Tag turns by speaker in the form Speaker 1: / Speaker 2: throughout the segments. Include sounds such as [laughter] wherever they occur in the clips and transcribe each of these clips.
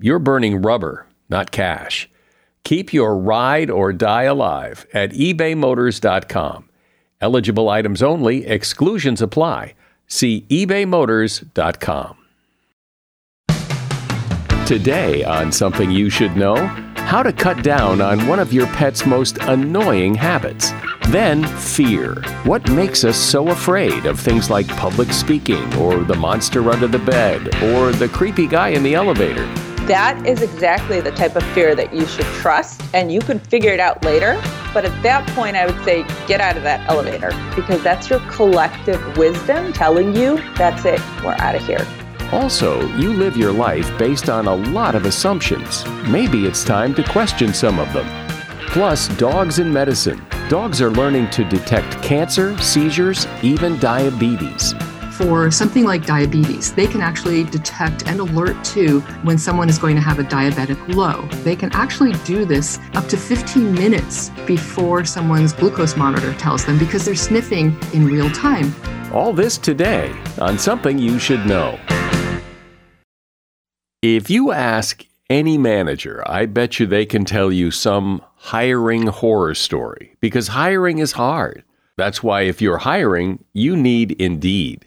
Speaker 1: you're burning rubber, not cash. Keep your ride or die alive at ebaymotors.com. Eligible items only, exclusions apply. See ebaymotors.com. Today, on Something You Should Know, how to cut down on one of your pet's most annoying habits. Then, fear. What makes us so afraid of things like public speaking, or the monster under the bed, or the creepy guy in the elevator?
Speaker 2: That is exactly the type of fear that you should trust, and you can figure it out later. But at that point, I would say get out of that elevator because that's your collective wisdom telling you that's it, we're out of here.
Speaker 1: Also, you live your life based on a lot of assumptions. Maybe it's time to question some of them. Plus, dogs in medicine. Dogs are learning to detect cancer, seizures, even diabetes
Speaker 3: for something like diabetes, they can actually detect and alert to when someone is going to have a diabetic low. They can actually do this up to 15 minutes before someone's glucose monitor tells them because they're sniffing in real time.
Speaker 1: All this today on Something You Should Know. If you ask any manager, I bet you they can tell you some hiring horror story because hiring is hard. That's why if you're hiring, you need Indeed.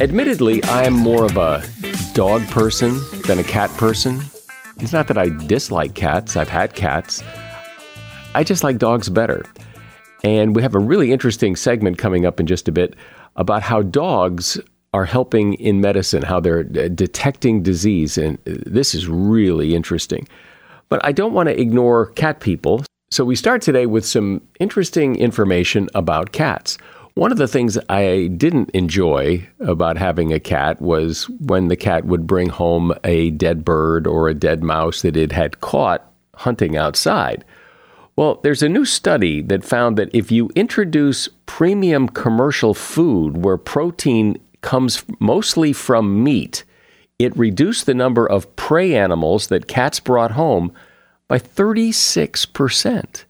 Speaker 1: Admittedly, I am more of a dog person than a cat person. It's not that I dislike cats, I've had cats. I just like dogs better. And we have a really interesting segment coming up in just a bit about how dogs are helping in medicine, how they're detecting disease. And this is really interesting. But I don't want to ignore cat people. So we start today with some interesting information about cats. One of the things I didn't enjoy about having a cat was when the cat would bring home a dead bird or a dead mouse that it had caught hunting outside. Well, there's a new study that found that if you introduce premium commercial food where protein comes mostly from meat, it reduced the number of prey animals that cats brought home by 36%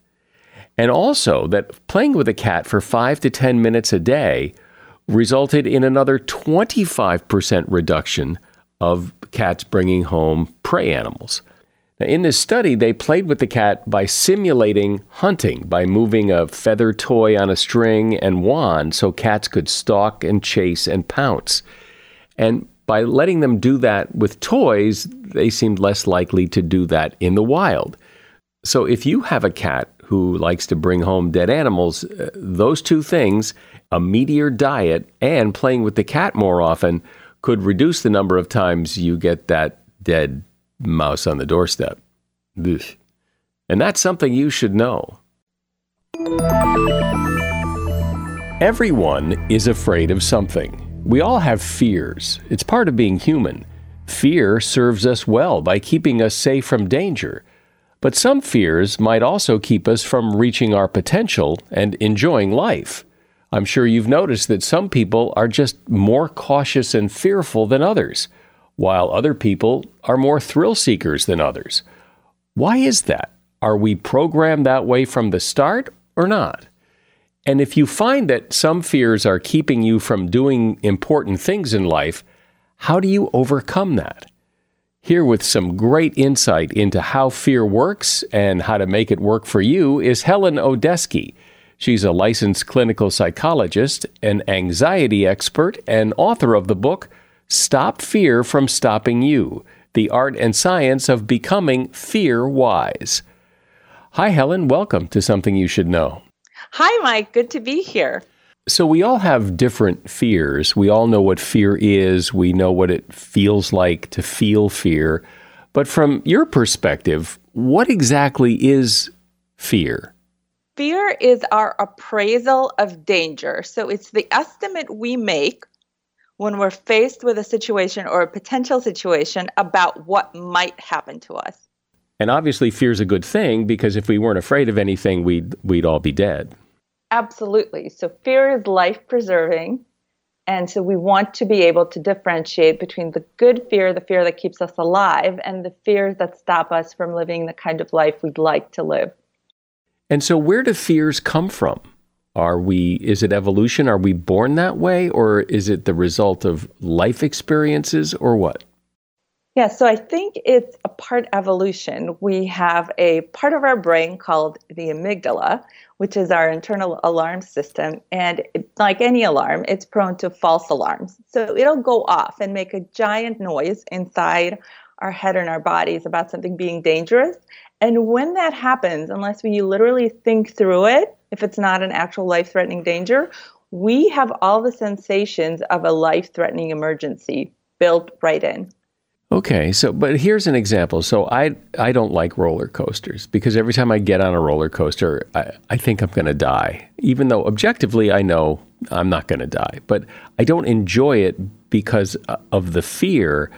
Speaker 1: and also that playing with a cat for five to 10 minutes a day resulted in another 25% reduction of cats bringing home prey animals. Now, in this study, they played with the cat by simulating hunting, by moving a feather toy on a string and wand so cats could stalk and chase and pounce. And by letting them do that with toys, they seemed less likely to do that in the wild. So if you have a cat who likes to bring home dead animals, uh, those two things, a meatier diet and playing with the cat more often, could reduce the number of times you get that dead mouse on the doorstep. And that's something you should know. Everyone is afraid of something. We all have fears. It's part of being human. Fear serves us well by keeping us safe from danger. But some fears might also keep us from reaching our potential and enjoying life. I'm sure you've noticed that some people are just more cautious and fearful than others, while other people are more thrill seekers than others. Why is that? Are we programmed that way from the start or not? And if you find that some fears are keeping you from doing important things in life, how do you overcome that? Here, with some great insight into how fear works and how to make it work for you, is Helen Odessky. She's a licensed clinical psychologist, an anxiety expert, and author of the book Stop Fear from Stopping You The Art and Science of Becoming Fear Wise. Hi, Helen. Welcome to Something You Should Know.
Speaker 2: Hi, Mike. Good to be here.
Speaker 1: So, we all have different fears. We all know what fear is, we know what it feels like to feel fear. But from your perspective, what exactly is fear?
Speaker 2: Fear is our appraisal of danger. So, it's the estimate we make when we're faced with a situation or a potential situation about what might happen to us.
Speaker 1: And obviously, fear is a good thing because if we weren't afraid of anything, we'd, we'd all be dead.
Speaker 2: Absolutely. So fear is life preserving. And so we want to be able to differentiate between the good fear, the fear that keeps us alive, and the fears that stop us from living the kind of life we'd like to live.
Speaker 1: And so where do fears come from? Are we is it evolution? Are we born that way or is it the result of life experiences or what?
Speaker 2: Yeah, so I think it's a part evolution. We have a part of our brain called the amygdala, which is our internal alarm system. And like any alarm, it's prone to false alarms. So it'll go off and make a giant noise inside our head and our bodies about something being dangerous. And when that happens, unless we literally think through it, if it's not an actual life threatening danger, we have all the sensations of a life threatening emergency built right in.
Speaker 1: Okay, so but here's an example. So I I don't like roller coasters because every time I get on a roller coaster, I, I think I'm going to die. Even though objectively I know I'm not going to die, but I don't enjoy it because uh, of the fear.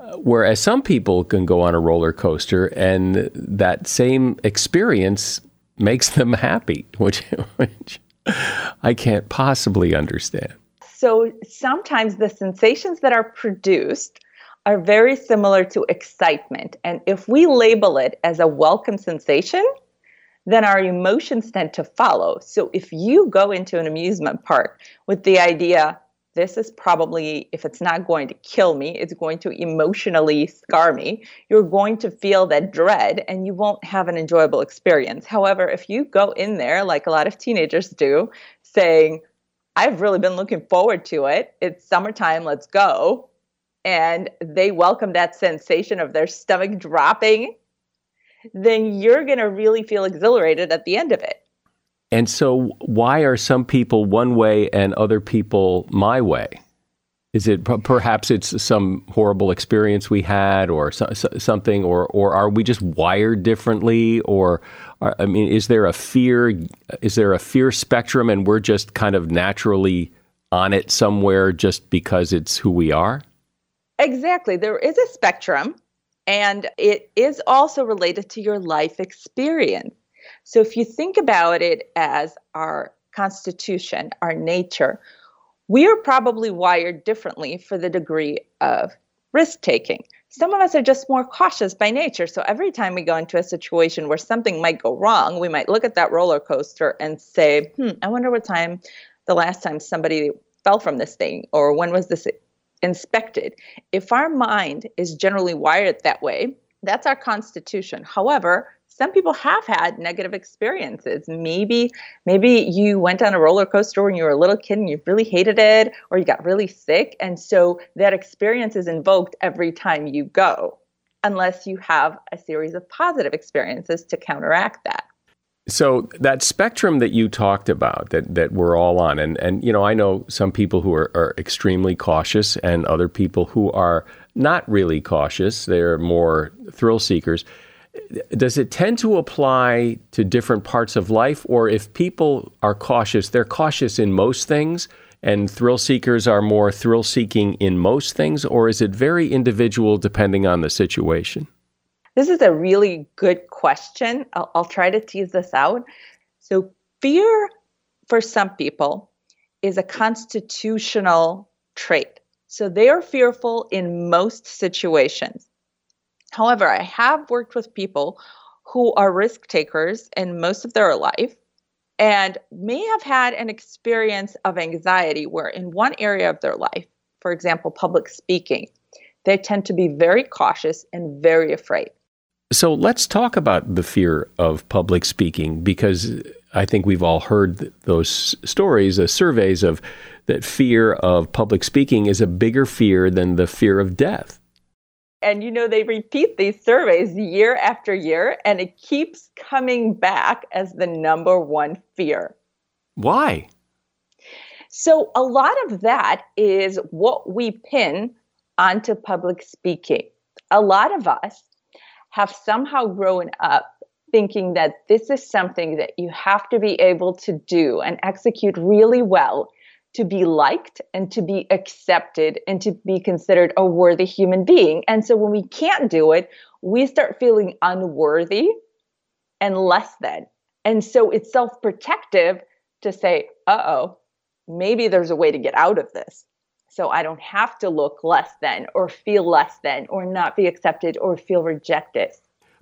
Speaker 1: Uh, whereas some people can go on a roller coaster and that same experience makes them happy, [laughs] which which I can't possibly understand.
Speaker 2: So sometimes the sensations that are produced are very similar to excitement. And if we label it as a welcome sensation, then our emotions tend to follow. So if you go into an amusement park with the idea, this is probably, if it's not going to kill me, it's going to emotionally scar me, you're going to feel that dread and you won't have an enjoyable experience. However, if you go in there, like a lot of teenagers do, saying, I've really been looking forward to it, it's summertime, let's go, and they welcome that sensation of their stomach dropping, then you're going to really feel exhilarated at the end of it.
Speaker 1: And so, why are some people one way and other people my way? Is it perhaps it's some horrible experience we had, or so, so, something, or or are we just wired differently, or I mean, is there a fear? Is there a fear spectrum, and we're just kind of naturally on it somewhere just because it's who we are?
Speaker 2: Exactly. There is a spectrum, and it is also related to your life experience. So if you think about it as our constitution, our nature, we are probably wired differently for the degree of risk taking. Some of us are just more cautious by nature. So every time we go into a situation where something might go wrong, we might look at that roller coaster and say, hmm, I wonder what time the last time somebody fell from this thing, or when was this inspected. If our mind is generally wired that way, that's our constitution. However, some people have had negative experiences. Maybe maybe you went on a roller coaster when you were a little kid and you really hated it or you got really sick and so that experience is invoked every time you go unless you have a series of positive experiences to counteract that.
Speaker 1: So that spectrum that you talked about that that we're all on, and and you know, I know some people who are, are extremely cautious, and other people who are not really cautious. They're more thrill seekers. does it tend to apply to different parts of life? Or if people are cautious, they're cautious in most things, and thrill seekers are more thrill seeking in most things? Or is it very individual depending on the situation?
Speaker 2: This is a really good question. I'll, I'll try to tease this out. So, fear for some people is a constitutional trait. So, they are fearful in most situations. However, I have worked with people who are risk takers in most of their life and may have had an experience of anxiety where, in one area of their life, for example, public speaking, they tend to be very cautious and very afraid.
Speaker 1: So let's talk about the fear of public speaking because I think we've all heard those stories, the surveys of that fear of public speaking is a bigger fear than the fear of death.
Speaker 2: And you know, they repeat these surveys year after year, and it keeps coming back as the number one fear.
Speaker 1: Why?
Speaker 2: So, a lot of that is what we pin onto public speaking. A lot of us have somehow grown up thinking that this is something that you have to be able to do and execute really well to be liked and to be accepted and to be considered a worthy human being. And so when we can't do it, we start feeling unworthy and less than. And so it's self protective to say, uh oh, maybe there's a way to get out of this. So I don't have to look less than or feel less than or not be accepted or feel rejected.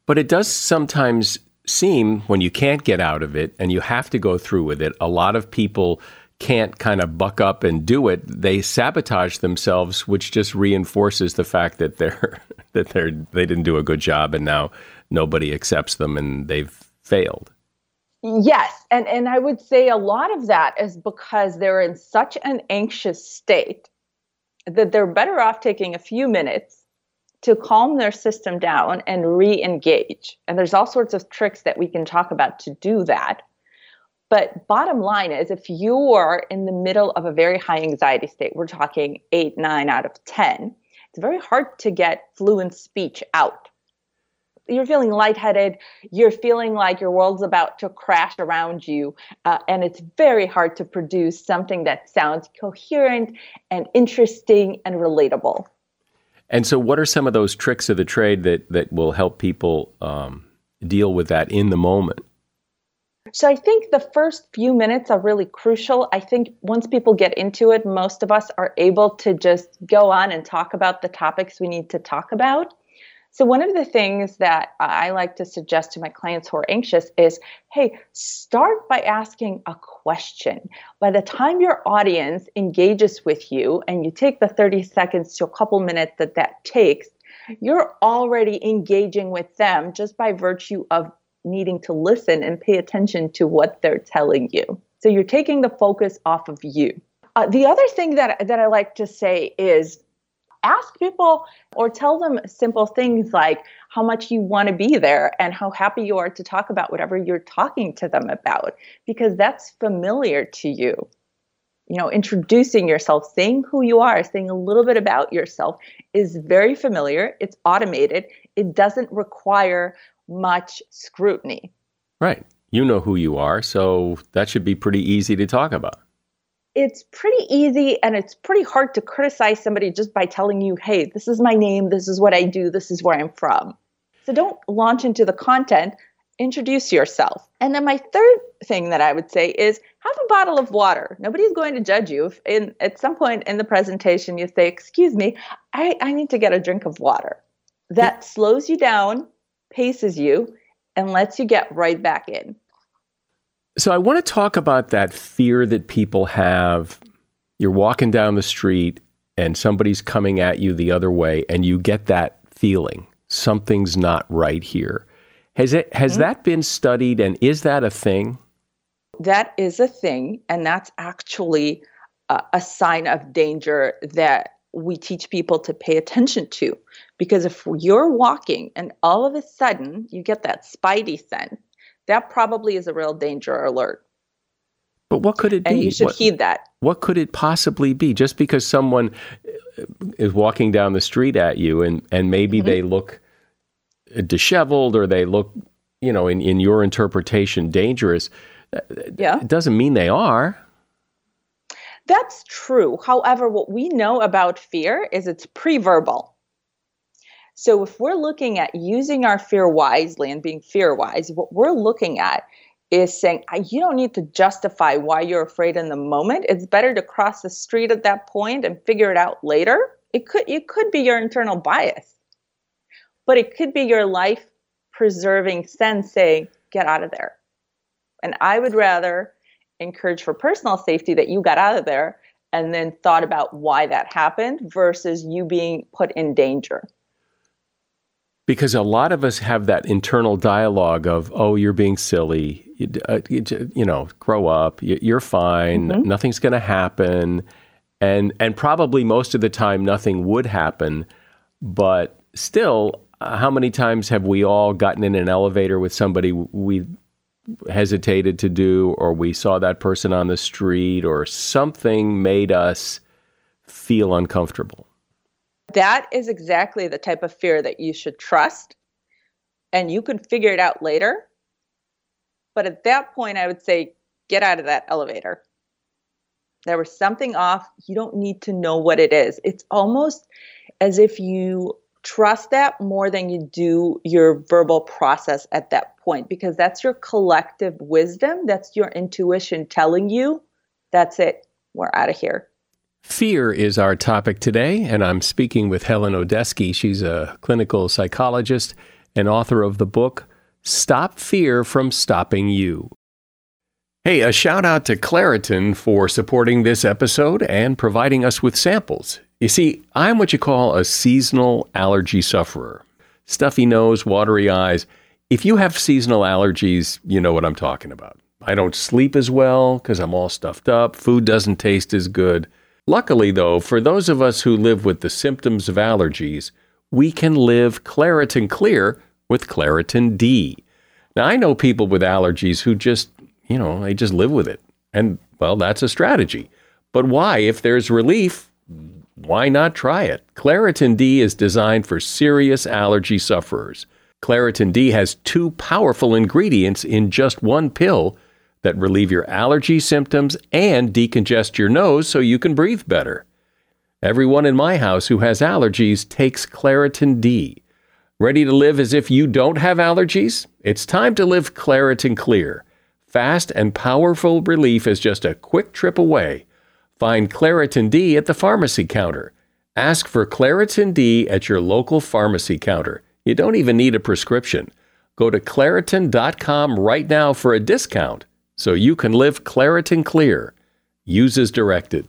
Speaker 1: But it does sometimes seem when you can't get out of it and you have to go through with it, a lot of people can't kind of buck up and do it, they sabotage themselves, which just reinforces the fact that they're [laughs] that they're they didn't do a good job and now nobody accepts them and they've failed.
Speaker 2: Yes, and and I would say a lot of that is because they're in such an anxious state that they're better off taking a few minutes to calm their system down and re-engage. And there's all sorts of tricks that we can talk about to do that. But bottom line is, if you are in the middle of a very high anxiety state, we're talking eight, nine out of 10, it's very hard to get fluent speech out. You're feeling lightheaded. You're feeling like your world's about to crash around you. Uh, and it's very hard to produce something that sounds coherent and interesting and relatable.
Speaker 1: And so, what are some of those tricks of the trade that, that will help people um, deal with that in the moment?
Speaker 2: So I think the first few minutes are really crucial. I think once people get into it, most of us are able to just go on and talk about the topics we need to talk about. So, one of the things that I like to suggest to my clients who are anxious is hey, start by asking a question. By the time your audience engages with you and you take the 30 seconds to a couple minutes that that takes, you're already engaging with them just by virtue of needing to listen and pay attention to what they're telling you. So you're taking the focus off of you. Uh, the other thing that, that I like to say is ask people or tell them simple things like how much you want to be there and how happy you are to talk about whatever you're talking to them about, because that's familiar to you. You know, introducing yourself, saying who you are, saying a little bit about yourself is very familiar. It's automated. It doesn't require much scrutiny.
Speaker 1: Right. You know who you are, so that should be pretty easy to talk about.
Speaker 2: It's pretty easy and it's pretty hard to criticize somebody just by telling you, hey, this is my name, this is what I do, this is where I'm from. So don't launch into the content, introduce yourself. And then my third thing that I would say is have a bottle of water. Nobody's going to judge you. If in, at some point in the presentation you say, excuse me, I, I need to get a drink of water. That slows you down paces you and lets you get right back in.
Speaker 1: So I want to talk about that fear that people have. You're walking down the street and somebody's coming at you the other way and you get that feeling something's not right here. Has it has mm-hmm. that been studied and is that a thing?
Speaker 2: That is a thing and that's actually a, a sign of danger that we teach people to pay attention to. Because if you're walking and all of a sudden you get that spidey sense, that probably is a real danger alert.
Speaker 1: But what could it
Speaker 2: be?
Speaker 1: And
Speaker 2: you should
Speaker 1: what,
Speaker 2: heed that.
Speaker 1: What could it possibly be? Just because someone is walking down the street at you and, and maybe mm-hmm. they look disheveled or they look, you know, in, in your interpretation, dangerous,
Speaker 2: yeah.
Speaker 1: it doesn't mean they are.
Speaker 2: That's true. However, what we know about fear is it's pre verbal. So if we're looking at using our fear wisely and being fear wise, what we're looking at is saying you don't need to justify why you're afraid in the moment. It's better to cross the street at that point and figure it out later. It could it could be your internal bias, but it could be your life preserving sense saying get out of there. And I would rather encourage for personal safety that you got out of there and then thought about why that happened versus you being put in danger
Speaker 1: because a lot of us have that internal dialogue of oh you're being silly. You, uh, you, you know grow up. You, are fine. Mm-hmm. nothing's going to happen. And and probably most of the time nothing would happen. But still uh, how many times have we all gotten in an elevator with somebody we hesitated to do or we saw that person on the street or something made us feel uncomfortable
Speaker 2: that is exactly the type of fear that you should trust. And you can figure it out later. But at that point, I would say, get out of that elevator. There was something off. You don't need to know what it is. It's almost as if you trust that more than you do your verbal process at that point, because that's your collective wisdom. That's your intuition telling you, that's it. We're out of here.
Speaker 1: Fear is our topic today, and I'm speaking with Helen Odessky. She's a clinical psychologist and author of the book Stop Fear from Stopping You. Hey, a shout out to Claritin for supporting this episode and providing us with samples. You see, I'm what you call a seasonal allergy sufferer. Stuffy nose, watery eyes. If you have seasonal allergies, you know what I'm talking about. I don't sleep as well because I'm all stuffed up. Food doesn't taste as good. Luckily, though, for those of us who live with the symptoms of allergies, we can live Claritin Clear with Claritin D. Now, I know people with allergies who just, you know, they just live with it. And, well, that's a strategy. But why, if there's relief, why not try it? Claritin D is designed for serious allergy sufferers. Claritin D has two powerful ingredients in just one pill that relieve your allergy symptoms and decongest your nose so you can breathe better. Everyone in my house who has allergies takes Claritin D. Ready to live as if you don't have allergies? It's time to live Claritin Clear. Fast and powerful relief is just a quick trip away. Find Claritin D at the pharmacy counter. Ask for Claritin D at your local pharmacy counter. You don't even need a prescription. Go to Claritin.com right now for a discount so you can live Claritin Clear. Use as directed.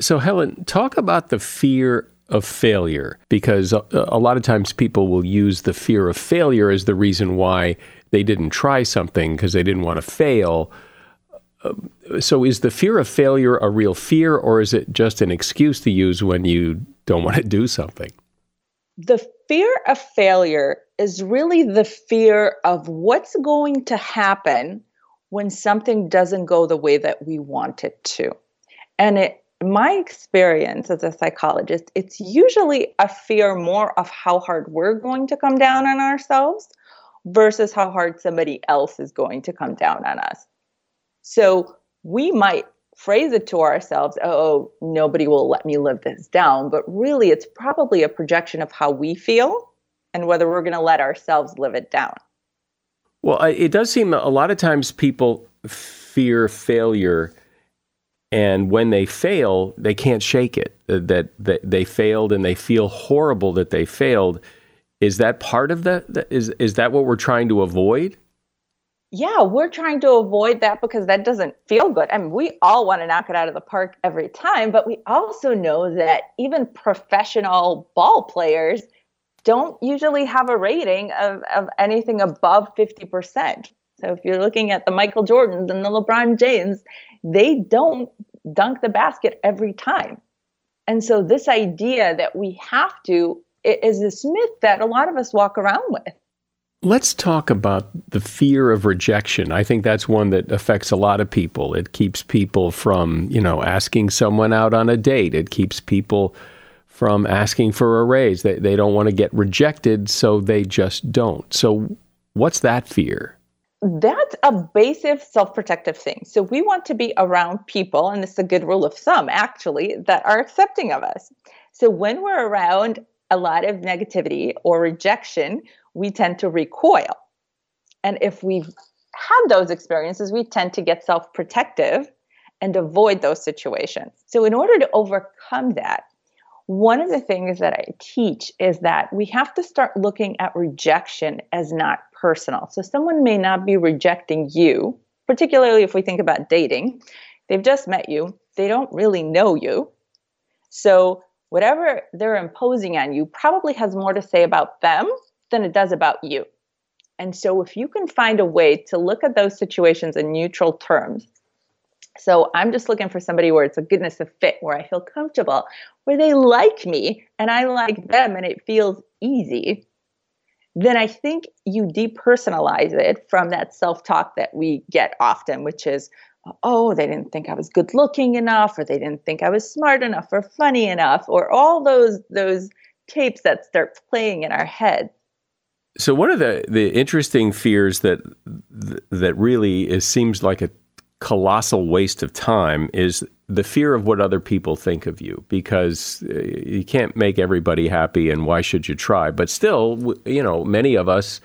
Speaker 1: So, Helen, talk about the fear of failure because a, a, lot of times people will use the fear of failure as the reason why they didn't try something because they didn't want to fail. Uh, so, is the fear of failure a real fear or is it just an excuse to use when you don't want to do something?
Speaker 2: The fear of failure is really the fear of what's going to happen when something doesn't go the way that we want it to. And it my experience as a psychologist, it's usually a fear more of how hard we're going to come down on ourselves versus how hard somebody else is going to come down on us. So we might phrase it to ourselves, oh, nobody will let me live this down. But really, it's probably a projection of how we feel and whether we're going to let ourselves live it down.
Speaker 1: Well, it does seem a lot of times people fear failure and when they fail, they can't shake it. Uh, that, that they failed and they feel horrible that they failed. Is that part of that? Is is that what we're trying to avoid?
Speaker 2: Yeah, we're trying to avoid that because that doesn't feel good. I mean, we all want to knock it out of the park every time, but we also know that even professional ball players don't usually have a rating of, of anything above 50%. So if you're looking at the Michael Jordans and the LeBron James, they don't dunk the basket every time. And so this idea that we have to is this myth that a lot of us walk around with.
Speaker 1: Let's talk about the fear of rejection. I think that's one that affects a lot of people. It keeps people from, you know, asking someone out on a date. It keeps people from asking for a raise. They, they don't want to get rejected, so they just don't. So, what's that fear?
Speaker 2: That's a basic self protective thing. So, we want to be around people, and this is a good rule of thumb actually, that are accepting of us. So, when we're around a lot of negativity or rejection, we tend to recoil. And if we've had those experiences, we tend to get self protective and avoid those situations. So, in order to overcome that, one of the things that I teach is that we have to start looking at rejection as not personal. So, someone may not be rejecting you, particularly if we think about dating. They've just met you, they don't really know you. So, whatever they're imposing on you probably has more to say about them than it does about you. And so, if you can find a way to look at those situations in neutral terms, so I'm just looking for somebody where it's a goodness of fit, where I feel comfortable, where they like me and I like them and it feels easy, then I think you depersonalize it from that self talk that we get often, which is, oh, they didn't think I was good looking enough, or they didn't think I was smart enough or funny enough, or all those those tapes that start playing in our head.
Speaker 1: So one of the the interesting fears that that really is seems like a colossal waste of time is the fear of what other people think of you because uh, you can't make everybody happy and why should you try? But still you know many of us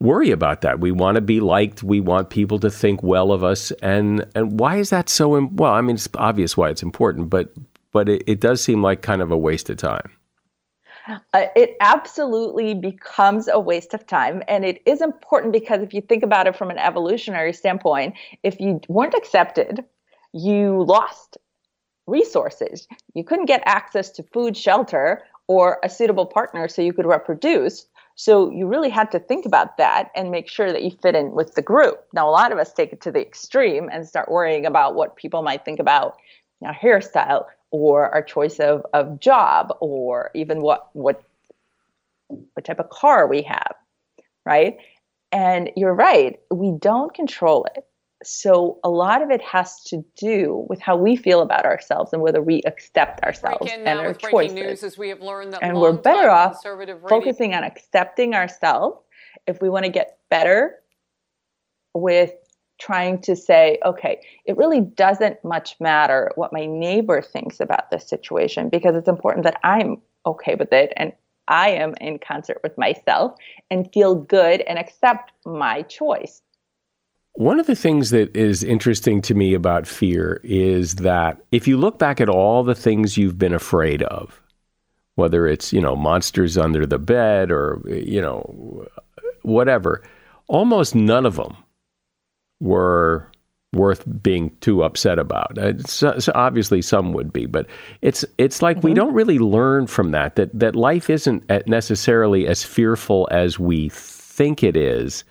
Speaker 1: worry about that. We want to be liked. We want people to think well of us. And and why is that so well i mean it's obvious why it's important but but it, it does seem like kind of a waste of time
Speaker 2: uh, it absolutely becomes a waste of time. And it is important because if you think about it from an evolutionary standpoint, if you weren't accepted, you lost resources. You couldn't get access to food, shelter, or a suitable partner so you could reproduce. So you really had to think about that and make sure that you fit in with the group. Now, a lot of us take it to the extreme and start worrying about what people might think about our hairstyle or our choice of, of job or even what what what type of car we have right and you're right we don't control it so a lot of it has to do with how we feel about ourselves and whether we accept ourselves and our choices.
Speaker 4: We
Speaker 2: and we're better off focusing on accepting ourselves if we want to get better with trying to say, okay, it really doesn't much matter what my neighbor thinks about this situation because it's important that I'm okay with it and I am in concert with myself and feel good and accept my choice.
Speaker 1: One of the things that is interesting to me about fear is that if you look back at all the things you've been afraid of, whether it's, you know, monsters under the bed or, you know, whatever, almost none of them were worth being too upset about. Uh, so, so obviously, some would be, but it's it's like mm-hmm. we don't really learn from that. That that life isn't necessarily as fearful as we think it is,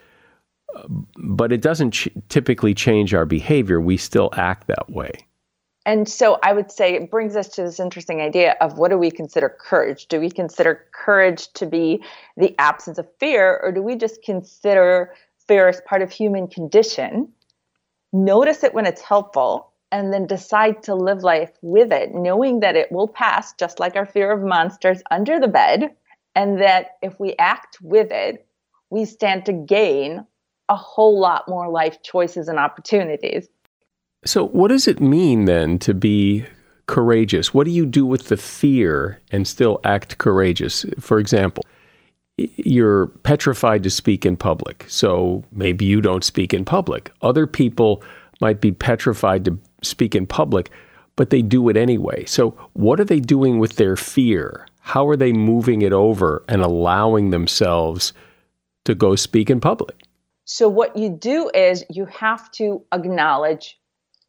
Speaker 1: but it doesn't ch- typically change our behavior. We still act that way.
Speaker 2: And so I would say it brings us to this interesting idea of what do we consider courage? Do we consider courage to be the absence of fear, or do we just consider is part of human condition, notice it when it's helpful, and then decide to live life with it, knowing that it will pass, just like our fear of monsters under the bed, and that if we act with it, we stand to gain a whole lot more life choices and opportunities.
Speaker 1: So, what does it mean then to be courageous? What do you do with the fear and still act courageous? For example, you're petrified to speak in public. So maybe you don't speak in public. Other people might be petrified to speak in public, but they do it anyway. So what are they doing with their fear? How are they moving it over and allowing themselves to go speak in public?
Speaker 2: So what you do is you have to acknowledge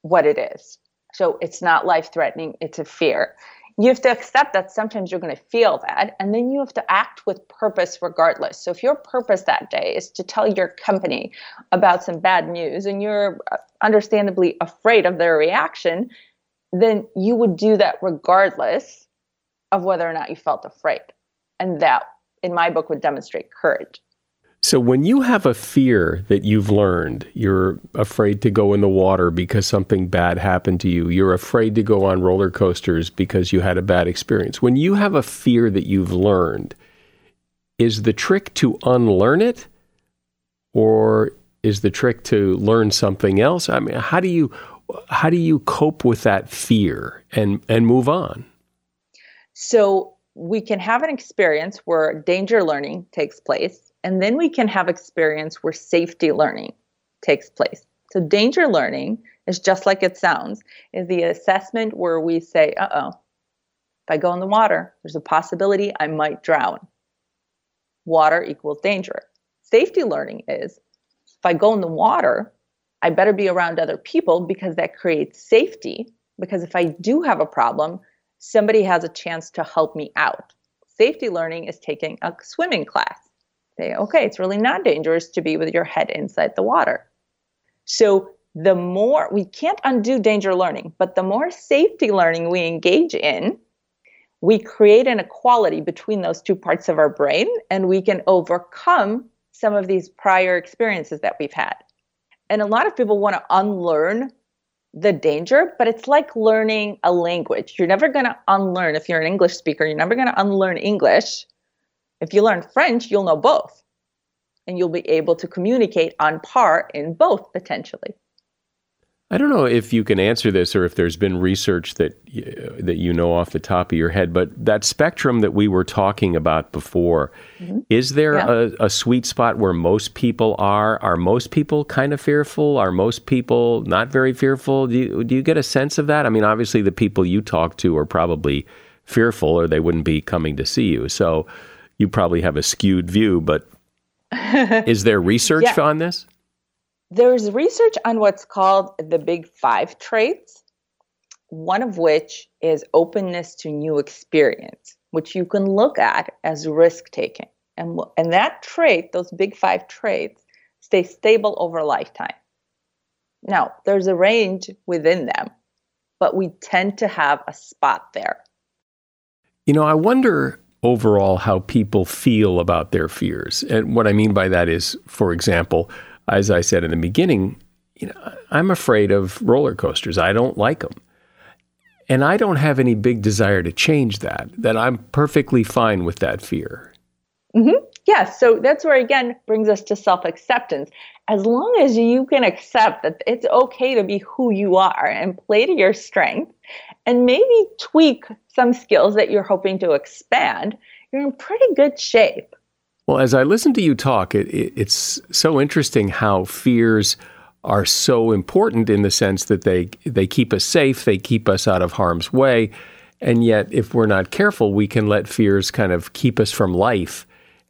Speaker 2: what it is. So it's not life threatening, it's a fear you have to accept that sometimes you're going to feel that and then you have to act with purpose regardless. So if your purpose that day is to tell your company about some bad news and you're uh, understandably afraid of their reaction then you would do that regardless of whether or not you felt afraid. And that in my book would demonstrate courage
Speaker 1: so when you have a fear that you've learned, you're afraid to go in the water because something bad happened to you, you're afraid to go on roller coasters because you had a bad experience. When you have a fear that you've learned, is the trick to unlearn it or is the trick to learn something else? I mean, how do you how do you cope with that fear and and move on?
Speaker 2: So we can have an experience where danger learning takes place and then we can have experience where safety learning takes place. So, danger learning is just like it sounds, is the assessment where we say, uh oh, if I go in the water, there's a possibility I might drown. Water equals danger. Safety learning is if I go in the water, I better be around other people because that creates safety. Because if I do have a problem, somebody has a chance to help me out. Safety learning is taking a swimming class say, okay, it's really not dangerous to be with your head inside the water. So the more we can't undo danger learning, but the more safety learning we engage in, we create an equality between those two parts of our brain and we can overcome some of these prior experiences that we've had. And a lot of people want to unlearn the danger, but it's like learning a language. You're never going to unlearn, if you're an English speaker, you're never going to unlearn English if you learn French, you'll know both. And you'll be able to communicate on par in both potentially.
Speaker 1: I don't know if you can answer this or if there's been research that that you know off the top of your head, but that spectrum that we were talking about before, mm-hmm. is there yeah. a, a, sweet spot where most people are? Are most people kind of fearful? Are most people not very fearful? Do you, do you get a sense of that? I mean, obviously, the people you talk to are probably fearful, or they wouldn't be coming to see you. So, you probably have a skewed view, but [laughs] is there research yeah. on this?
Speaker 2: There's research on what's called the big five traits, one of which is openness to new experience, which you can look at as risk taking. And, and that trait, those big five traits, stay stable over a lifetime. Now, there's a range within them, but we tend to have a spot there.
Speaker 1: You know, I wonder overall how people feel about their fears. And what I mean by that is, for example, as I said in the beginning, you know, I'm afraid of roller coasters. I don't like them. And I don't have any big desire to change that, that I'm perfectly fine with that fear.
Speaker 2: Mm-hmm. Yeah, so that's where again brings us to self acceptance. As long as you can accept that it's okay to be who you are and play to your strength and maybe tweak some skills that you're hoping to expand, you're in pretty good shape.
Speaker 1: Well, as I listen to you talk, it, it, it's so interesting how fears are so important in the sense that they they keep us safe, they keep us out of harm's way, and yet if we're not careful, we can let fears kind of keep us from life.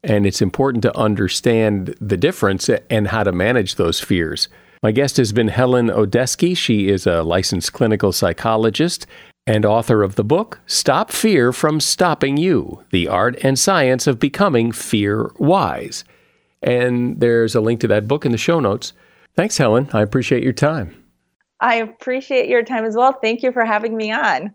Speaker 1: And it's important to understand the difference and how to manage those fears. My guest has been Helen Odessky. She is a licensed clinical psychologist and author of the book Stop Fear from Stopping You The Art and Science of Becoming Fear Wise. And there's a link to that book in the show notes. Thanks, Helen. I appreciate your time.
Speaker 2: I appreciate your time as well. Thank you for having me on.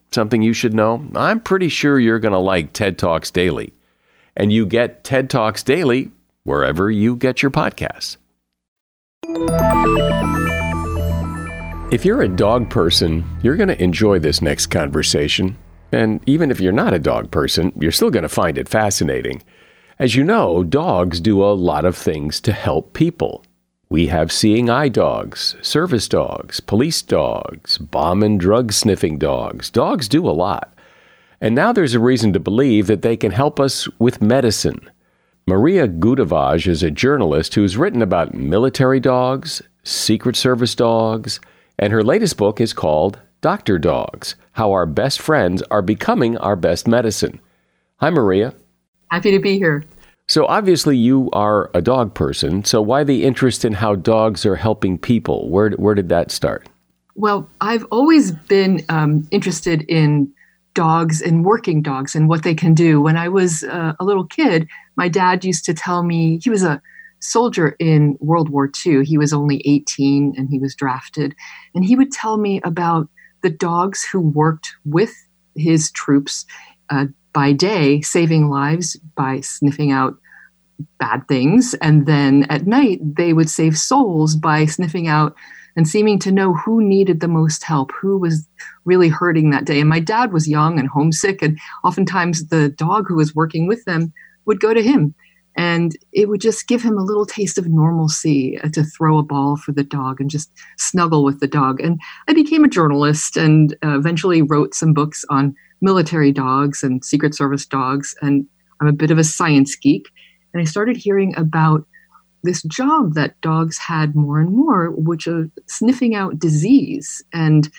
Speaker 1: something you should know? I'm pretty sure you're going to like TED Talks Daily. And you get TED Talks Daily wherever you get your podcasts. If you're a dog person, you're going to enjoy this next conversation. And even if you're not a dog person, you're still going to find it fascinating. As you know, dogs do a lot of things to help people. We have seeing eye dogs, service dogs, police dogs, bomb and drug sniffing dogs. Dogs do a lot. And now there's a reason to believe that they can help us with medicine. Maria Goodavage is a journalist who's written about military dogs, Secret Service dogs, and her latest book is called Doctor Dogs How Our Best Friends Are Becoming Our Best Medicine. Hi, Maria.
Speaker 3: Happy to be here.
Speaker 1: So, obviously, you are a dog person. So, why the interest in how dogs are helping people? Where, where did that start?
Speaker 3: Well, I've always been um, interested in dogs and working dogs and what they can do. When I was uh, a little kid, my dad used to tell me he was a soldier in World War II. He was only 18 and he was drafted. And he would tell me about the dogs who worked with his troops uh, by day, saving lives by sniffing out bad things. And then at night, they would save souls by sniffing out and seeming to know who needed the most help, who was really hurting that day. And my dad was young and homesick, and oftentimes the dog who was working with them would go to him. And it would just give him a little taste of normalcy uh, to throw a ball for the dog and just snuggle with the dog. And I became a journalist and uh, eventually wrote some books on military dogs and Secret Service dogs. And I'm a bit of a science geek. And I started hearing about this job that dogs had more and more, which is sniffing out disease. And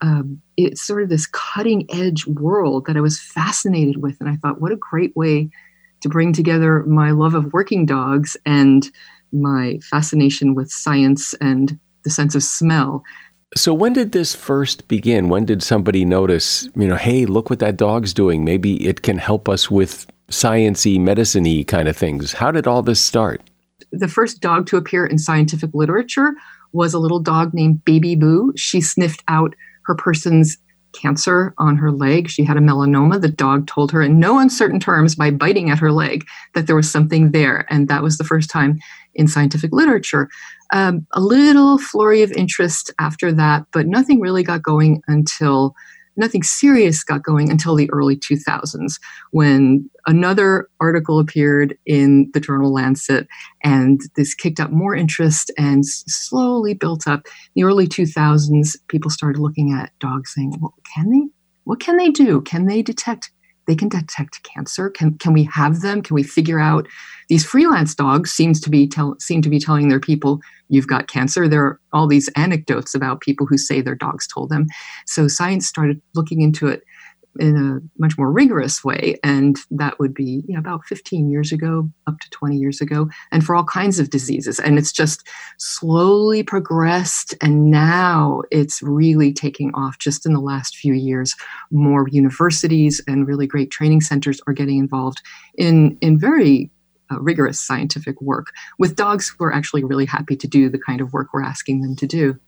Speaker 3: um, it's sort of this cutting edge world that I was fascinated with. And I thought, what a great way to bring together my love of working dogs and my fascination with science and the sense of smell.
Speaker 1: So when did this first begin? When did somebody notice, you know, hey, look what that dog's doing. Maybe it can help us with sciency, medicine-y kind of things. How did all this start?
Speaker 3: The first dog to appear in scientific literature was a little dog named Baby Boo. She sniffed out her person's cancer on her leg. She had a melanoma. The dog told her in no uncertain terms by biting at her leg that there was something there. And that was the first time in scientific literature. Um, a little flurry of interest after that, but nothing really got going until nothing serious got going until the early 2000s when another article appeared in the journal Lancet and this kicked up more interest and slowly built up. In the early 2000s, people started looking at dogs saying, well, can they? What can they do? Can they detect they can detect cancer. Can can we have them? Can we figure out these freelance dogs seems to be tell, seem to be telling their people you've got cancer. There are all these anecdotes about people who say their dogs told them. So science started looking into it in a much more rigorous way. And that would be you know, about 15 years ago, up to 20 years ago, and for all kinds of diseases. And it's just slowly progressed. And now it's really taking off just in the last few years. More universities and really great training centers are getting involved in, in very uh, rigorous scientific work with dogs who are actually really happy to do the kind of work we're asking them to do.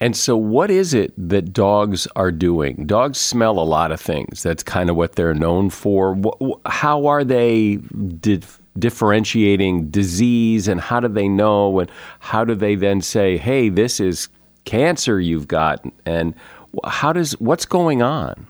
Speaker 1: And so, what is it that dogs are doing? Dogs smell a lot of things. That's kind of what they're known for. How are they di- differentiating disease and how do they know? And how do they then say, hey, this is cancer you've got? And how does, what's going on?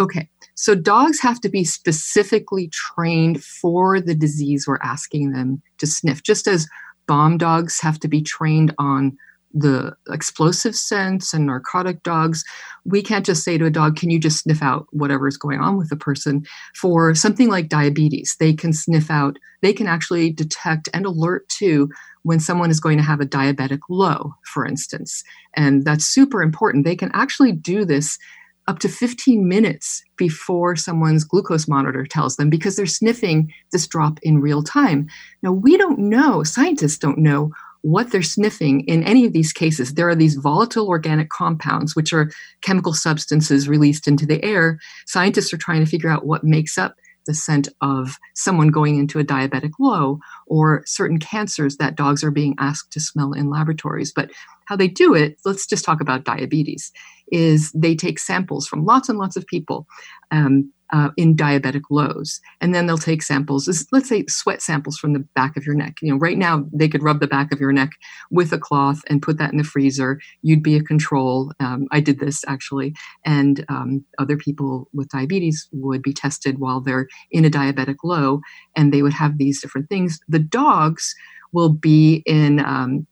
Speaker 3: Okay. So, dogs have to be specifically trained for the disease we're asking them to sniff, just as bomb dogs have to be trained on the explosive sense and narcotic dogs, we can't just say to a dog, can you just sniff out whatever is going on with the person? For something like diabetes, they can sniff out, they can actually detect and alert to when someone is going to have a diabetic low, for instance. And that's super important. They can actually do this up to 15 minutes before someone's glucose monitor tells them because they're sniffing this drop in real time. Now, we don't know, scientists don't know what they're sniffing in any of these cases. There are these volatile organic compounds, which are chemical substances released into the air. Scientists are trying to figure out what makes up the scent of someone going into a diabetic low or certain cancers that dogs are being asked to smell in laboratories. But how they do it, let's just talk about diabetes. is they take samples from lots and lots of people. Um, uh, in diabetic lows. And then they'll take samples, let's say sweat samples from the back of your neck. You know, right now they could rub the back of your neck with a cloth and put that in the freezer. You'd be a control. Um, I did this actually. And um, other people with diabetes would be tested while they're in a diabetic low and they would have these different things. The dogs will be in, um,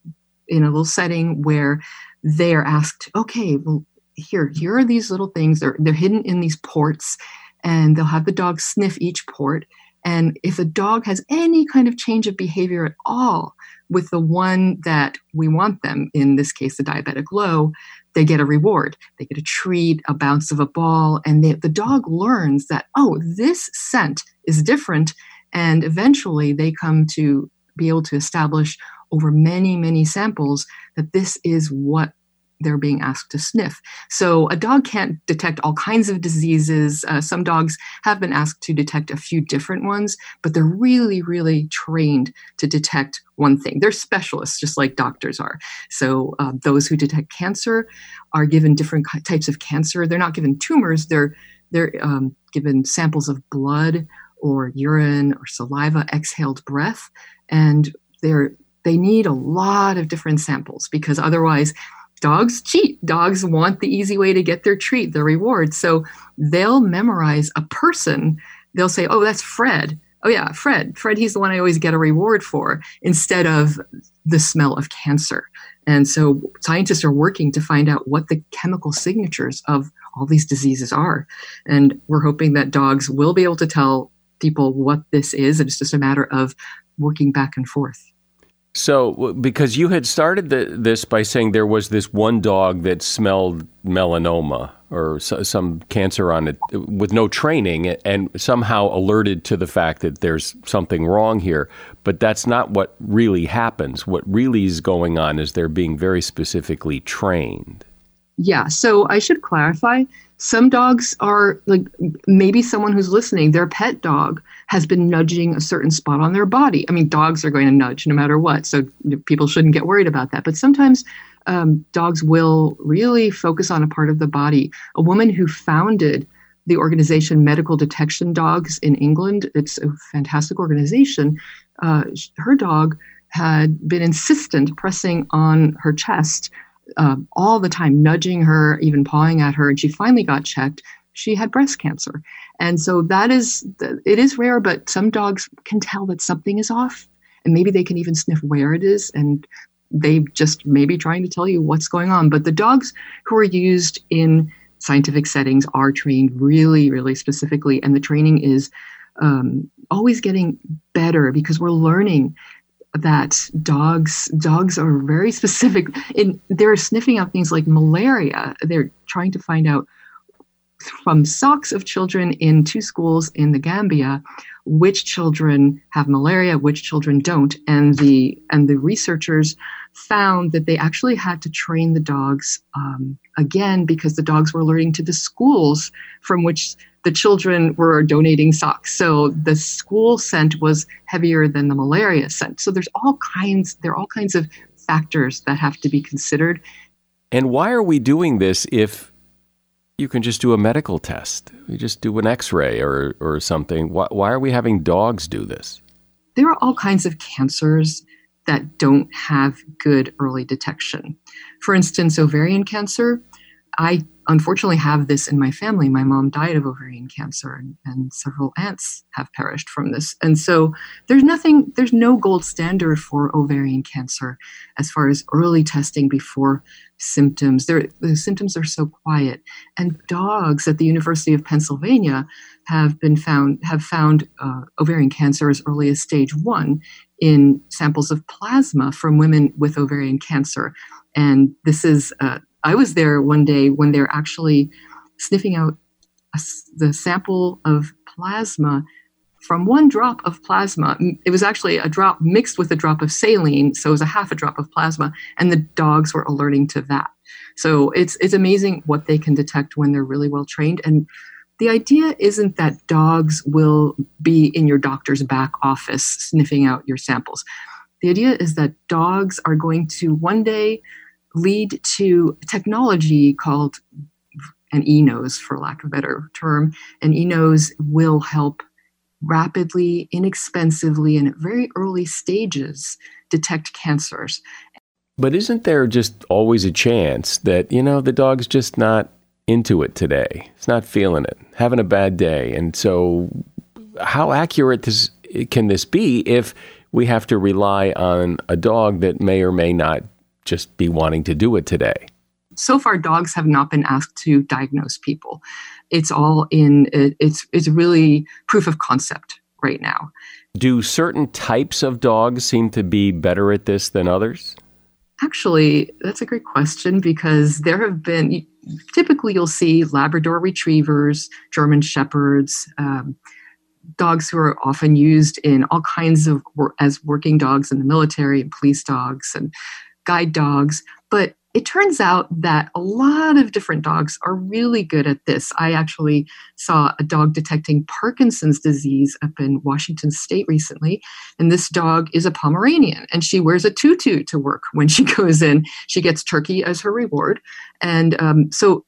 Speaker 3: in a little setting where they are asked, okay, well, here, here are these little things. They're, they're hidden in these ports and they'll have the dog sniff each port. And if a dog has any kind of change of behavior at all with the one that we want them, in this case, the diabetic low, they get a reward. They get a treat, a bounce of a ball, and they, the dog learns that, oh, this scent is different. And eventually they come to be able to establish over many, many samples that this is what they're being asked to sniff. So a dog can't detect all kinds of diseases. Uh, some dogs have been asked to detect a few different ones, but they're really, really trained to detect one thing. They're specialists, just like doctors are. So uh, those who detect cancer are given different types of cancer. They're not given tumors. They're they're um, given samples of blood or urine or saliva, exhaled breath, and they're they need a lot of different samples because otherwise dogs cheat. Dogs want the easy way to get their treat, their reward. So they'll memorize a person. They'll say, oh, that's Fred. Oh, yeah, Fred. Fred, he's the one I always get a reward for instead of the smell of cancer. And so scientists are working to find out what the chemical signatures of all these diseases are. And we're hoping that dogs will be able to tell people what this is. And it's just a matter of working back and forth.
Speaker 1: So, because you had started the, this by saying there was this one dog that smelled melanoma or so, some cancer on it with no training and somehow alerted to the fact that there's something wrong here. But that's not what really happens. What really is going on is they're being very specifically trained.
Speaker 3: Yeah. So, I should clarify some dogs are like maybe someone who's listening, their pet dog has been nudging a certain spot on their body. I mean, dogs are going to nudge no matter what, so people shouldn't get worried about that. But sometimes um, dogs will really focus on a part of the body. A woman who founded the organization Medical Detection Dogs in England, it's a fantastic organization. Uh, her dog had been insistent pressing on her chest uh, all the time, nudging her, even pawing at her. And she finally got checked. She had breast cancer. And so that is, it is rare, but some dogs can tell that something is off. And maybe they can even sniff where it is. And they just may be trying to tell you what's going on. But the dogs who are used in scientific settings are trained really, really specifically. And the training is um, always getting better because we're learning that dogs dogs are very specific. In they're sniffing out things like malaria. They're trying to find out from socks of children in two schools in the gambia which children have malaria which children don't. And the and the researchers found that they actually had to train the dogs um, again because the dogs were alerting to the schools from which the children were donating socks. So the school scent was heavier than the malaria scent. So there's all kinds, there are all kinds of factors that have to be considered.
Speaker 1: And why are we doing this if you can just do a medical test? You just do an x-ray or, or something. Why, why are we having dogs do this?
Speaker 3: There are all kinds of cancers that don't have good early detection. For instance, ovarian cancer, I unfortunately have this in my family. My mom died of ovarian cancer, and, and, several aunts have perished from this. And so there's nothing, there's no gold standard for ovarian cancer as far as early testing before symptoms. They're, the symptoms are so quiet. And dogs at the University of Pennsylvania have been found have found uh, ovarian cancer as early as stage one in samples of plasma from women with ovarian cancer. And this is uh, I was there one day when they're actually sniffing out a, the sample of plasma from one drop of plasma. It was actually a drop mixed with a drop of saline, so it was a half a drop of plasma, and the dogs were alerting to that. So it's it's amazing what they can detect when they're really well trained. And the idea isn't that dogs will be in your doctor's back office sniffing out your samples. The idea is that dogs are going to one day lead to technology called an e-nose, for lack of a better term. An e-nose will help rapidly, inexpensively, and at very early stages detect cancers.
Speaker 1: But isn't there just always a chance that, you know, the dog's just not into it today? It's not feeling it, having a bad day. And so, how accurate this, can this be if we have to rely on a dog that may or may not just be wanting to do it today?
Speaker 3: So far, dogs have not been asked to diagnose people. It's all in, it's, it's really proof of concept right now.
Speaker 1: Do certain types of dogs seem to be better at this than others?
Speaker 3: Actually, that's a great question because there have been typically you'll see Labrador retrievers, German shepherds, um, dogs who are often used in all kinds of as working dogs in the military and police dogs and guide dogs. But it turns out that a lot of different dogs are really good at this. I actually saw a dog detecting Parkinson's disease up in Washington state recently. And this dog is a Pomeranian and she wears a tutu to work [laughs] when she goes in. She gets turkey as her reward. And um, so,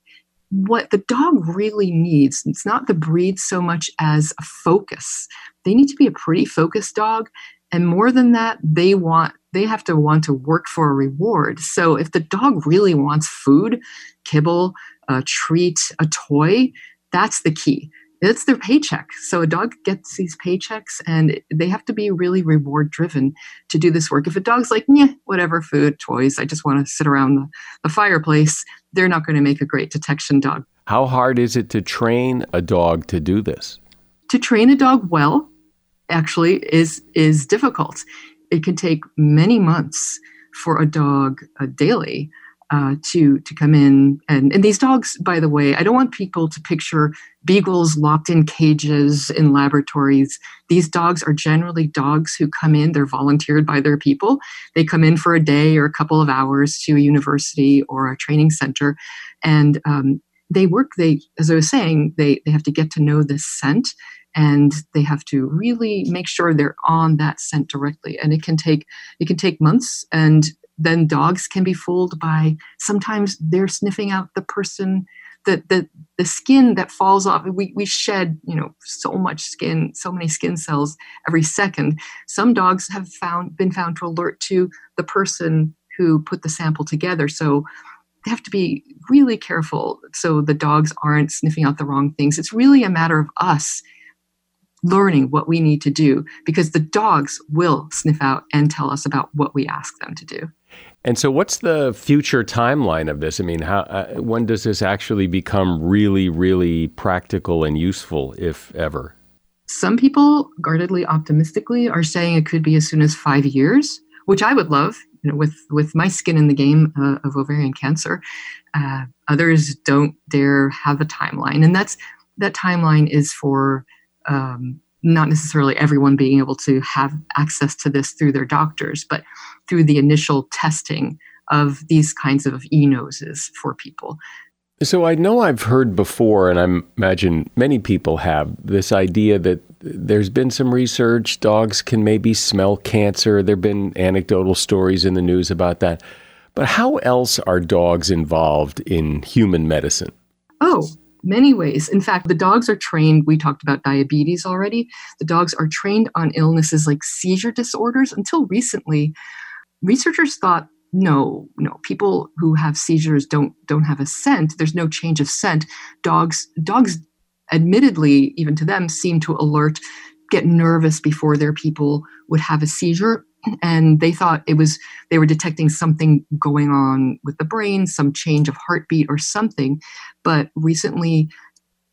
Speaker 3: what the dog really needs, it's not the breed so much as a focus. They need to be a pretty focused dog. And more than that, they want they have to want to work for a reward. So if the dog really wants food, kibble, a treat, a toy, that's the key. It's their paycheck. So a dog gets these paychecks and they have to be really reward driven to do this work. If a dog's like, yeah, whatever, food, toys, I just want to sit around the, the fireplace, they're not going to make a great detection dog.
Speaker 1: How hard is it to train a dog to do this?
Speaker 3: To train a dog well, actually is is difficult. It can take many months for a dog uh, daily uh, to to come in. And and these dogs by the way i don't want people to picture beagles locked in cages in laboratories. These dogs are generally dogs who come in. They're volunteered by their people. They come in for a day or a couple of hours to a university or a training center. And um, they work they as i was saying they they have to get to know this scent and they have to really make sure they're on that scent directly. And it can take it can take months and then dogs can be fooled by sometimes they're sniffing out the person the the, the skin that falls off. We, we shed you know so much skin so many skin cells every second. Some dogs have found been found to alert to the person who put the sample together. So they have to be really careful so the dogs aren't sniffing out the wrong things. It's really a matter of us learning what we need to do because the dogs will sniff out and tell us about what we ask them to do.
Speaker 1: And so, what's the future timeline of this? I mean, how, uh, when does this actually become really, really practical and useful, if ever?
Speaker 3: Some people, guardedly optimistically, are saying it could be as soon as five years, which I would love. You know, with with my skin in the game uh, of ovarian cancer, uh, others don't dare have a timeline, and that's that timeline is for um, not necessarily everyone being able to have access to this through their doctors, but through the initial testing of these kinds of e noses for people.
Speaker 1: So I know I've heard before, and I imagine many people have this idea that there's been some research dogs can maybe smell cancer. There have been anecdotal stories in the news about that. But how else are dogs involved in human medicine?
Speaker 3: Oh, many ways. In fact, the dogs are trained, we talked about diabetes already. The dogs are trained on illnesses like seizure disorders. Until recently, researchers thought no no people who have seizures don't don't have a scent there's no change of scent dogs dogs admittedly even to them seem to alert get nervous before their people would have a seizure and they thought it was they were detecting something going on with the brain some change of heartbeat or something. But recently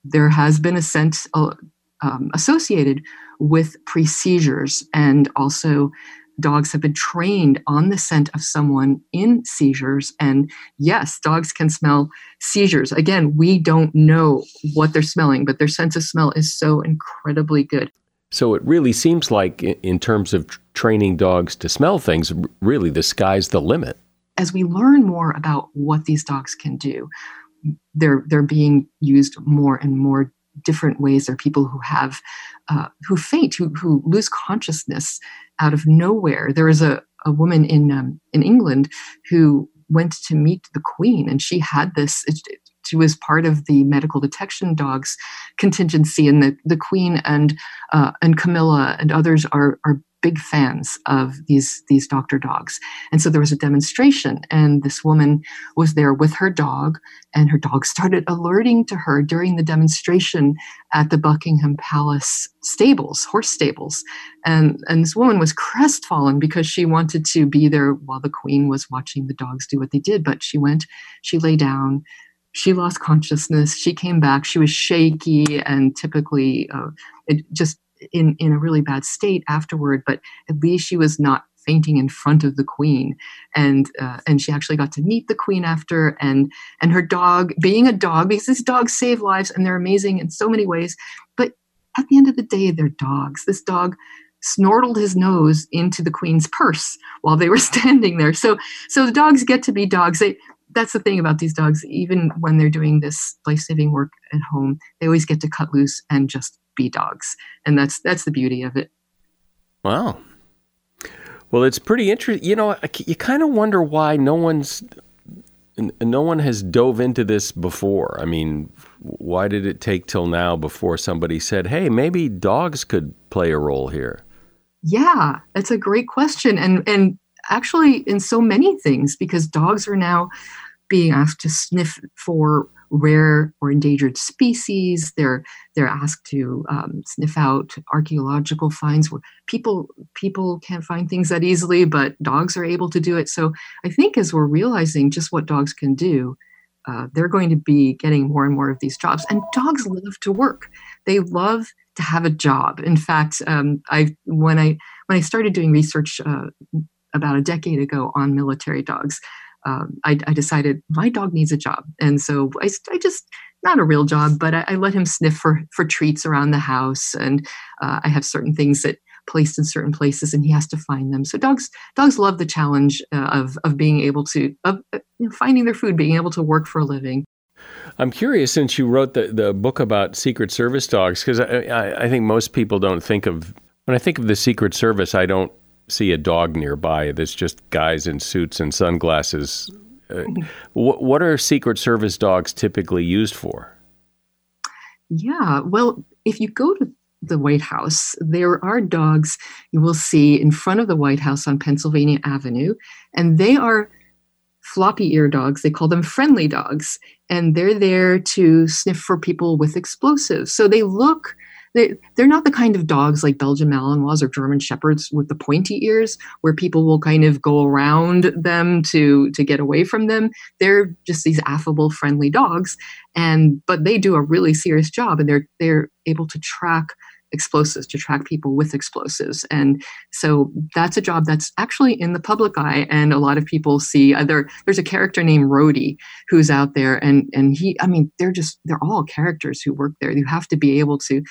Speaker 3: there has been a scent uh, um, associated with pre-seizures. And also dogs have been trained on the scent of someone in seizures. And yes dogs can smell seizures. Again we don't know what they're smelling but their sense of smell is so incredibly good
Speaker 1: so it really seems like, in terms of training dogs to smell things, really the sky's the limit.
Speaker 3: As we learn more about what these dogs can do, they're they're being used more and more different ways. There are people who have uh, who faint, who who lose consciousness out of nowhere. There is a a woman in um, in England who went to meet the queen, and she had this. It, she was part of the medical detection dogs contingency, and the, the queen and uh, and Camilla and others are are big fans of these these doctor dogs. And so there was a demonstration and this woman was there with her dog and her dog [laughs] started alerting to her during the demonstration at the buckingham palace stables horse stables. And and this woman was crestfallen because she wanted to be there while the queen was watching the dogs do what they did but she went she lay down she lost consciousness. She came back. She was shaky and typically uh, just in in a really bad state afterward but at least she was not fainting in front of the queen. And uh, and she actually got to meet the queen after and and her dog being a dog because these dogs save lives and they're amazing in so many ways but at the end of the day they're dogs. This dog snortled his nose into the queen's purse while they were [laughs] standing there. So so the dogs get to be dogs. They that's the thing about these dogs even when they're doing this life-saving work at home they always get to cut loose and just be dogs, and that's that's the beauty of it.
Speaker 1: Wow. Well, it's pretty interesting. You know, you kind of wonder why no one's no one has dove into this before. I mean, why did it take till now before somebody said, "Hey, maybe dogs could play a role here"?
Speaker 3: Yeah, that's a great question, and and actually, in so many things, because dogs are now being asked to sniff for rare or endangered species. They're they're asked to um, sniff out archaeological finds where people people can't find things that easily, but dogs are able to do it. So I think as we're realizing just what dogs can do, uh, they're going to be getting more and more of these jobs. And dogs love to work. They love to have a job. In fact, um, I when I when I started doing research uh, about a decade ago on military dogs, um, I, I, decided my dog needs a job. And so I, I just, not a real job, but I, I, let him sniff for, for treats around the house. And uh, I have certain things that placed in certain places and he has to find them. So dogs, dogs love the challenge uh, of, of being able to, of uh, finding their food, being able to work for a living.
Speaker 1: I'm curious since you wrote the, the book about Secret Service dogs, because I, I, I think most people don't think of, when I think of the Secret Service, I don't see a dog nearby. There's just guys in suits and sunglasses. Uh, what, what are Secret Service dogs typically used for?
Speaker 3: Yeah, well, if you go to the White House, there are dogs you will see in front of the White House on Pennsylvania Avenue, and they are floppy ear dogs. They call them friendly dogs, and they're there to sniff for people with explosives. So they look they, they're not the kind of dogs like Belgian Malinois or German Shepherds with the pointy ears, where people will kind of go around them to to get away from them. They're just these affable, friendly dogs, and but they do a really serious job, and they're they're able to track explosives to track people with explosives and so that's a job that's actually in the public eye and a lot of people see there there's a character named Rhodey who's out there and and he i mean they're just they're all characters who work there you have to be able to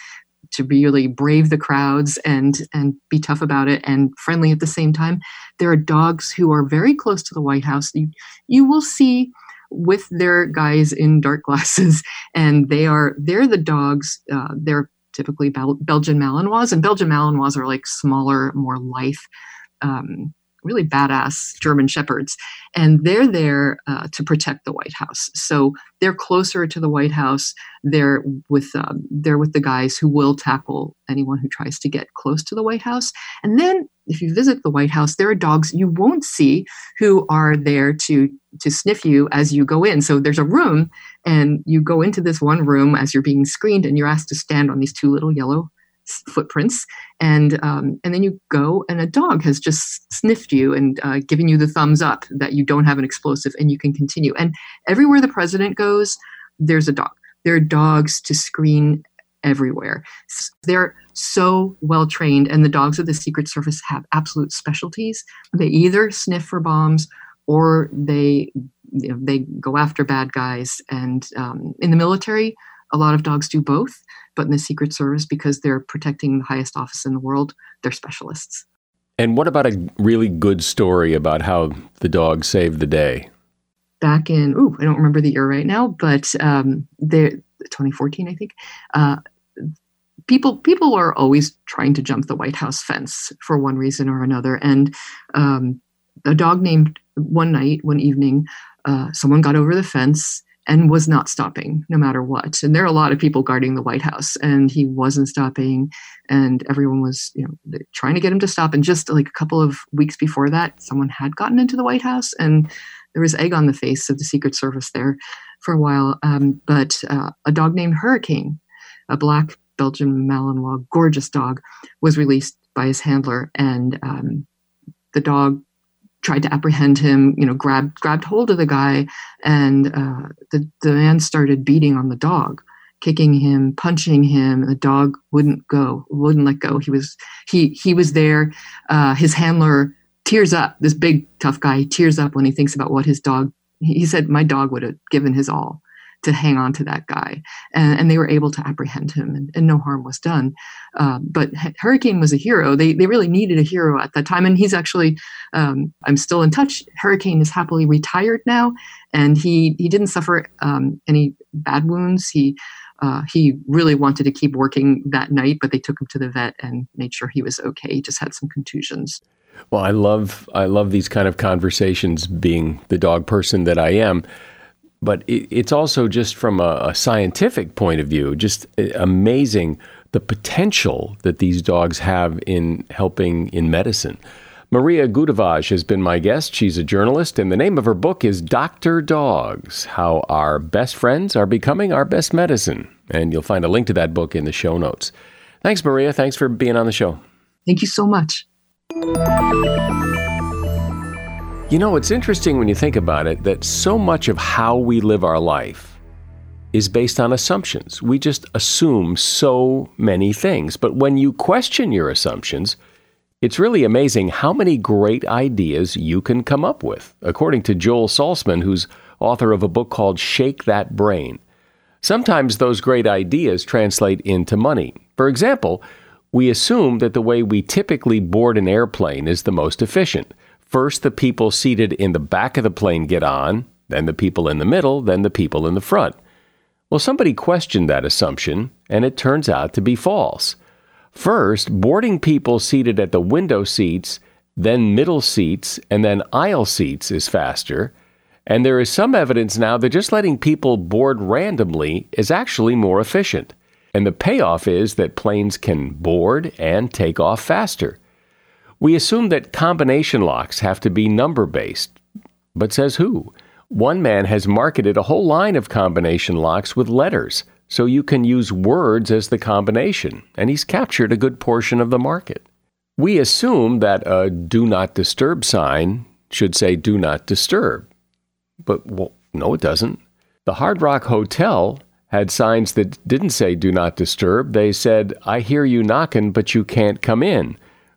Speaker 3: to really brave the crowds and and be tough about it and friendly at the same time. There are dogs who are very close to the White House. You, you will see with their guys in dark [laughs] glasses, and they are they're the dogs. Uh, they're typically Bel- Belgian Malinois, and Belgian Malinois are like smaller, more lithe. Um, really badass German shepherds, and they're there uh, to protect the White House. So they're closer to the White House. They're with um, they're with the guys who will tackle anyone who tries to get close to the White House. And then if you visit the White House, there are dogs you won't see who are there to to sniff you as you go in. So there's a room, and you go into this one room as you're being screened, and you're asked to stand on these two little yellow footprints and um, and then you go and a dog has just sniffed you and uh, given you the thumbs up that you don't have an explosive and you can continue. And everywhere the president goes there's a dog. There are dogs to screen everywhere. They're so well trained and the dogs of the secret service have absolute specialties. They either sniff for bombs or they you know, they go after bad guys and um, in the military a lot of dogs do both but in the Secret Service, because they're protecting the highest office in the world, they're specialists.
Speaker 1: And what about a really good story about how the dog saved the day?
Speaker 3: Back in, ooh, I don't remember the year right now, but um, 2014, I think. Uh, people people are always trying to jump the White House fence for one reason or another, and um, a dog named one night, one evening, uh, someone got over the fence and was not stopping no matter what. And there are a lot of people guarding the White House, and he wasn't stopping, and everyone was, you know, trying to get him to stop. And just like a couple of weeks before that, someone had gotten into the White House, and there was egg on the face of the Secret Service there for a while. Um, but uh, a dog named Hurricane, a black Belgian Malinois, gorgeous dog, was released by his handler, and um, the dog tried to apprehend him, you know, grabbed grabbed hold of the guy, and uh, the the man started beating on the dog, kicking him, punching him. The dog wouldn't go, wouldn't let go. He was he he was there. Uh, his handler tears up. This big tough guy tears up when he thinks about what his dog. He said, "My dog would have given his all." To hang on to that guy. And, and they were able to apprehend him, and, and no harm was done. Uh, but Hurricane was a hero. They, they really needed a hero at that time. And he's actually, um, I'm still in touch. Hurricane is happily retired now, and he, he didn't suffer um, any bad wounds. He, uh, he really wanted to keep working that night, but they took him to the vet and made sure he was okay. He just had some contusions.
Speaker 1: Well, I love I love these kind of conversations. Being the dog person that I am, but it, it's also just from a, a scientific point of view, just uh, amazing the potential that these dogs have in helping in medicine. Maria Goodavage has been my guest. She's a journalist, and the name of her book is Doctor Dogs How Our Best Friends Are Becoming Our Best Medicine. And you'll find a link to that book in the show notes. Thanks, Maria. Thanks for being on the show.
Speaker 3: Thank you so much.
Speaker 1: You know, it's interesting when you think about it that so much of how we live our life is based on assumptions. We just assume so many things. But when you question your assumptions, it's really amazing how many great ideas you can come up with, according to Joel Saltzman, who's author of a book called Shake That Brain. Sometimes those great ideas translate into money. For example, we assume that the way we typically board an airplane is the most efficient. First, the people seated in the back of the plane get on, then the people in the middle, then the people in the front. Well, somebody questioned that assumption, and it turns out to be false. First, boarding people seated at the window seats, then middle seats, and then aisle seats is faster. And there is some evidence now that just letting people board randomly is actually more efficient. And the payoff is that planes can board and take off faster. We assume that combination locks have to be number based. But says who? One man has marketed a whole line of combination locks with letters, so you can use words as the combination, and he's captured a good portion of the market. We assume that a do not disturb sign should say do not disturb. But well, no, it doesn't. The Hard Rock Hotel had signs that didn't say do not disturb. They said, I hear you knocking, but you can't come in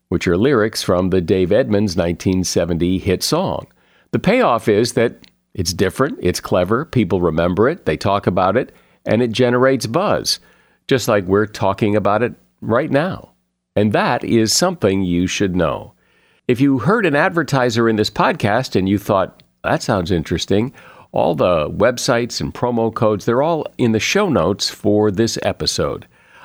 Speaker 1: which are lyrics from the Dave Edmunds 1970 hit song. The payoff is that it's different, it's clever, people remember it, they talk about it, and it generates buzz, just like we're talking about it right now. And that is something you should know. If you heard an advertiser in this podcast and you thought, that sounds interesting, all the websites and promo codes, they're all in the show notes for this episode.